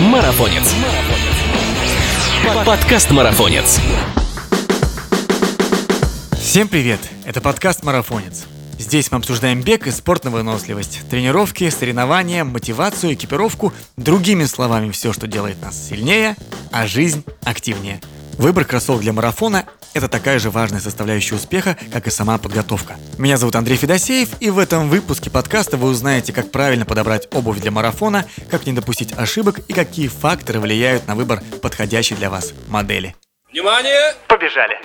Марафонец. Подкаст Марафонец. Всем привет! Это подкаст «Марафонец». Здесь мы обсуждаем бег и спорт на выносливость, тренировки, соревнования, мотивацию, экипировку, другими словами, все, что делает нас сильнее, а жизнь активнее. Выбор кроссовок для марафона – это такая же важная составляющая успеха, как и сама подготовка. Меня зовут Андрей Федосеев, и в этом выпуске подкаста вы узнаете, как правильно подобрать обувь для марафона, как не допустить ошибок и какие факторы влияют на выбор подходящей для вас модели. Внимание! Побежали!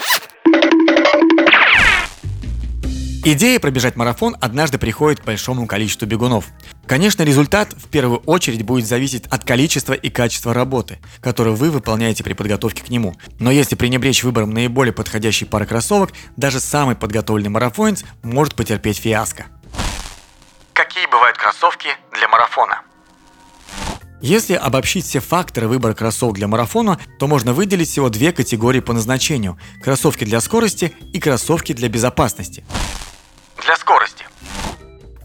Идея пробежать марафон однажды приходит к большому количеству бегунов. Конечно, результат в первую очередь будет зависеть от количества и качества работы, которую вы выполняете при подготовке к нему. Но если пренебречь выбором наиболее подходящей пары кроссовок, даже самый подготовленный марафонец может потерпеть фиаско. Какие бывают кроссовки для марафона? Если обобщить все факторы выбора кроссовок для марафона, то можно выделить всего две категории по назначению – кроссовки для скорости и кроссовки для безопасности – для скорости.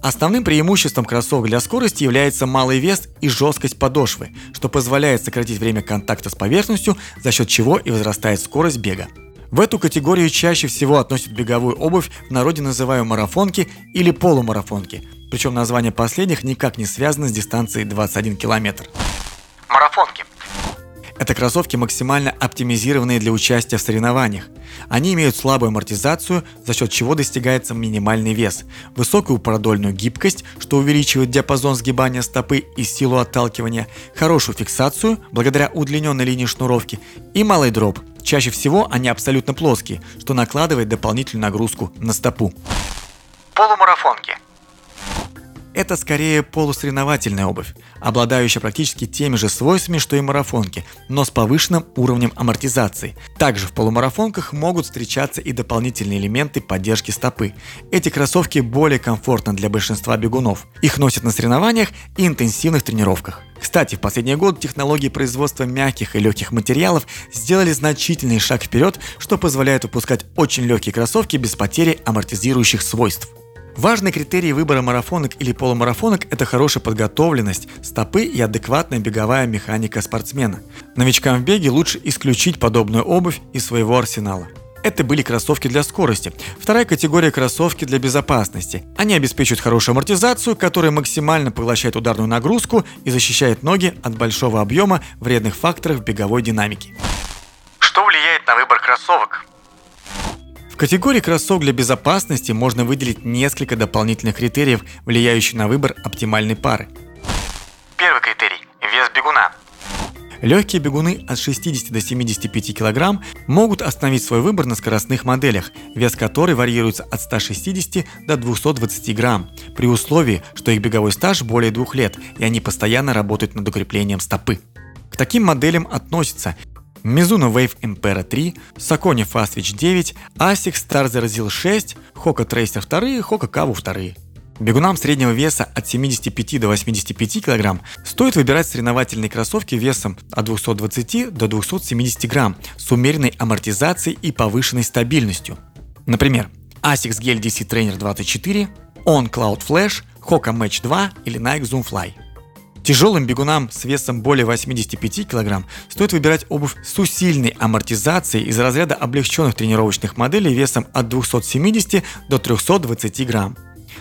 Основным преимуществом кроссовок для скорости является малый вес и жесткость подошвы, что позволяет сократить время контакта с поверхностью, за счет чего и возрастает скорость бега. В эту категорию чаще всего относят беговую обувь, в народе называемую марафонки или полумарафонки, причем название последних никак не связано с дистанцией 21 километр. Марафонки – это кроссовки максимально оптимизированные для участия в соревнованиях. Они имеют слабую амортизацию, за счет чего достигается минимальный вес, высокую продольную гибкость, что увеличивает диапазон сгибания стопы и силу отталкивания, хорошую фиксацию, благодаря удлиненной линии шнуровки, и малый дроп. Чаще всего они абсолютно плоские, что накладывает дополнительную нагрузку на стопу. Полумарафонки – это скорее полусоревновательная обувь, обладающая практически теми же свойствами, что и марафонки, но с повышенным уровнем амортизации. Также в полумарафонках могут встречаться и дополнительные элементы поддержки стопы. Эти кроссовки более комфортны для большинства бегунов. Их носят на соревнованиях и интенсивных тренировках. Кстати, в последние годы технологии производства мягких и легких материалов сделали значительный шаг вперед, что позволяет выпускать очень легкие кроссовки без потери амортизирующих свойств. Важный критерий выбора марафонок или полумарафонок – это хорошая подготовленность, стопы и адекватная беговая механика спортсмена. Новичкам в беге лучше исключить подобную обувь из своего арсенала. Это были кроссовки для скорости. Вторая категория – кроссовки для безопасности. Они обеспечивают хорошую амортизацию, которая максимально поглощает ударную нагрузку и защищает ноги от большого объема вредных факторов беговой динамики. Что влияет на выбор кроссовок? В категории кроссовок для безопасности можно выделить несколько дополнительных критериев, влияющих на выбор оптимальной пары. Первый критерий – вес бегуна. Легкие бегуны от 60 до 75 кг могут остановить свой выбор на скоростных моделях, вес которой варьируется от 160 до 220 грамм, при условии, что их беговой стаж более двух лет и они постоянно работают над укреплением стопы. К таким моделям относятся Mizuno Wave Impera 3, Saucony Fastwitch 9, Asics Starzer Zil 6, Hoka Tracer 2, Hoka Kavu 2. Бегунам среднего веса от 75 до 85 кг стоит выбирать соревновательные кроссовки весом от 220 до 270 грамм с умеренной амортизацией и повышенной стабильностью. Например, Asics Gel DC Trainer 24, On Cloud Flash, Hoka Match 2 или Nike Zoom Fly – Тяжелым бегунам с весом более 85 кг стоит выбирать обувь с усиленной амортизацией из разряда облегченных тренировочных моделей весом от 270 до 320 грамм.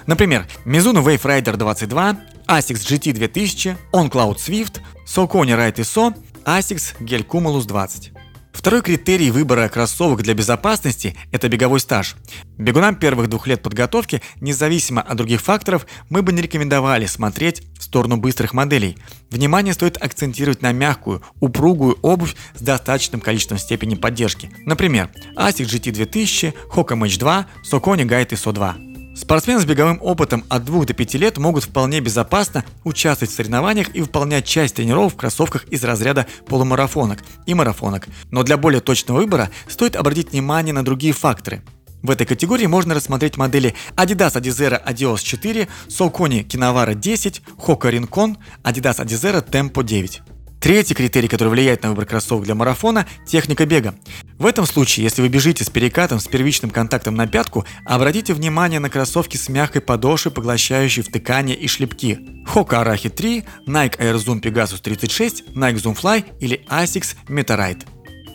Например, Mizuno Wave Rider 22, Asics GT 2000, OnCloud Swift, Saucony Ride ISO, Asics Gel Cumulus 20. Второй критерий выбора кроссовок для безопасности – это беговой стаж. Бегунам первых двух лет подготовки, независимо от других факторов, мы бы не рекомендовали смотреть в сторону быстрых моделей. Внимание стоит акцентировать на мягкую, упругую обувь с достаточным количеством степени поддержки. Например, Asics GT 2000, Hoka Match 2, Saucony Guide ISO 2. Спортсмены с беговым опытом от 2 до 5 лет могут вполне безопасно участвовать в соревнованиях и выполнять часть тренировок в кроссовках из разряда полумарафонок и марафонок. Но для более точного выбора стоит обратить внимание на другие факторы. В этой категории можно рассмотреть модели Adidas Adizero Adios 4, Saucony Kinavara 10, Hoka Rincon, Adidas Adizero Tempo 9. Третий критерий, который влияет на выбор кроссовок для марафона – техника бега. В этом случае, если вы бежите с перекатом с первичным контактом на пятку, обратите внимание на кроссовки с мягкой подошвой, поглощающей втыкания и шлепки. Hoka Arahi 3, Nike Air Zoom Pegasus 36, Nike Zoom Fly или Asics Meteorite.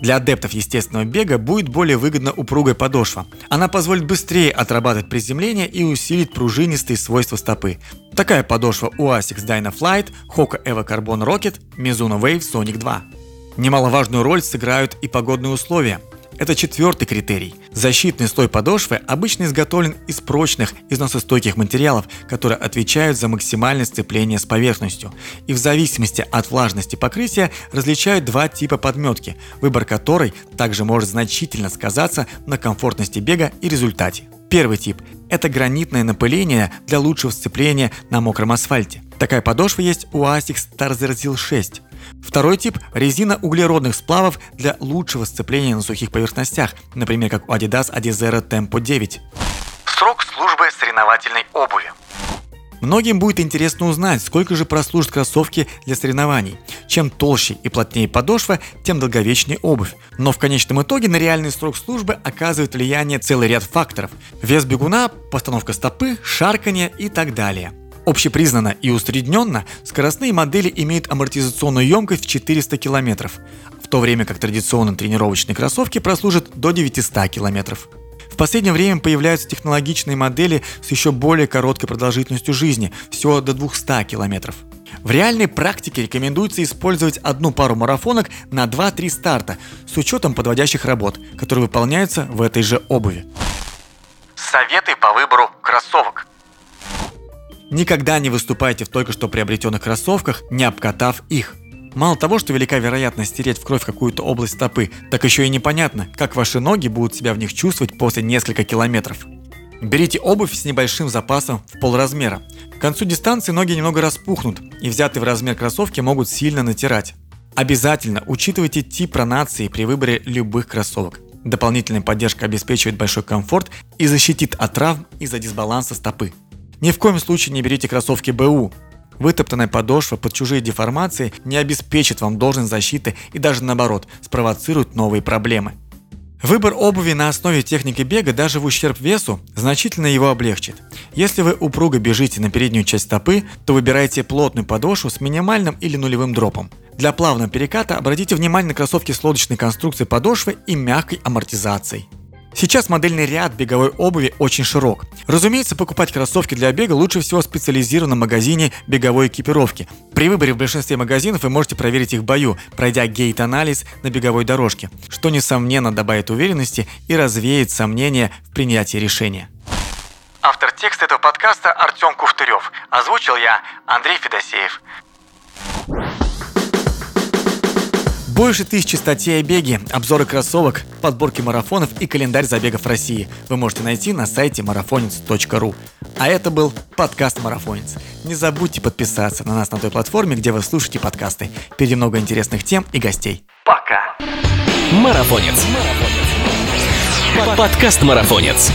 Для адептов естественного бега будет более выгодна упругая подошва. Она позволит быстрее отрабатывать приземление и усилить пружинистые свойства стопы. Такая подошва у Asics Dynaflight, Hoka Evo Carbon Rocket, Mizuno Wave Sonic 2. Немаловажную роль сыграют и погодные условия. Это четвертый критерий. Защитный слой подошвы обычно изготовлен из прочных, износостойких материалов, которые отвечают за максимальное сцепление с поверхностью. И в зависимости от влажности покрытия различают два типа подметки, выбор которой также может значительно сказаться на комфортности бега и результате. Первый тип – это гранитное напыление для лучшего сцепления на мокром асфальте. Такая подошва есть у ASICS Tarzertil 6. Второй тип – резина углеродных сплавов для лучшего сцепления на сухих поверхностях, например, как у Adidas Adizero Tempo 9. Срок службы соревновательной обуви. Многим будет интересно узнать, сколько же прослужат кроссовки для соревнований. Чем толще и плотнее подошва, тем долговечнее обувь. Но в конечном итоге на реальный срок службы оказывает влияние целый ряд факторов. Вес бегуна, постановка стопы, шарканье и так далее. Общепризнанно и усредненно скоростные модели имеют амортизационную емкость в 400 км, в то время как традиционные тренировочные кроссовки прослужат до 900 км. В последнее время появляются технологичные модели с еще более короткой продолжительностью жизни, всего до 200 км. В реальной практике рекомендуется использовать одну пару марафонок на 2-3 старта с учетом подводящих работ, которые выполняются в этой же обуви. Советы по выбору кроссовок. Никогда не выступайте в только что приобретенных кроссовках, не обкатав их. Мало того, что велика вероятность стереть в кровь какую-то область стопы, так еще и непонятно, как ваши ноги будут себя в них чувствовать после нескольких километров. Берите обувь с небольшим запасом в полразмера. К концу дистанции ноги немного распухнут, и взятые в размер кроссовки могут сильно натирать. Обязательно учитывайте тип пронации при выборе любых кроссовок. Дополнительная поддержка обеспечивает большой комфорт и защитит от травм из-за дисбаланса стопы. Ни в коем случае не берите кроссовки БУ. Вытоптанная подошва под чужие деформации не обеспечит вам должность защиты и даже наоборот спровоцирует новые проблемы. Выбор обуви на основе техники бега даже в ущерб весу значительно его облегчит. Если вы упруго бежите на переднюю часть стопы, то выбирайте плотную подошву с минимальным или нулевым дропом. Для плавного переката обратите внимание на кроссовки с лодочной конструкцией подошвы и мягкой амортизацией. Сейчас модельный ряд беговой обуви очень широк. Разумеется, покупать кроссовки для бега лучше всего в специализированном магазине беговой экипировки. При выборе в большинстве магазинов вы можете проверить их в бою, пройдя гейт-анализ на беговой дорожке, что несомненно добавит уверенности и развеет сомнения в принятии решения. Автор текста этого подкаста Артем Куфтырев. Озвучил я, Андрей Федосеев. Больше тысячи статей о беге, обзоры кроссовок, подборки марафонов и календарь забегов России вы можете найти на сайте marafonец.ru. А это был подкаст «Марафонец». Не забудьте подписаться на нас на той платформе, где вы слушаете подкасты. Впереди много интересных тем и гостей. Пока. Марафонец. Подкаст Марафонец.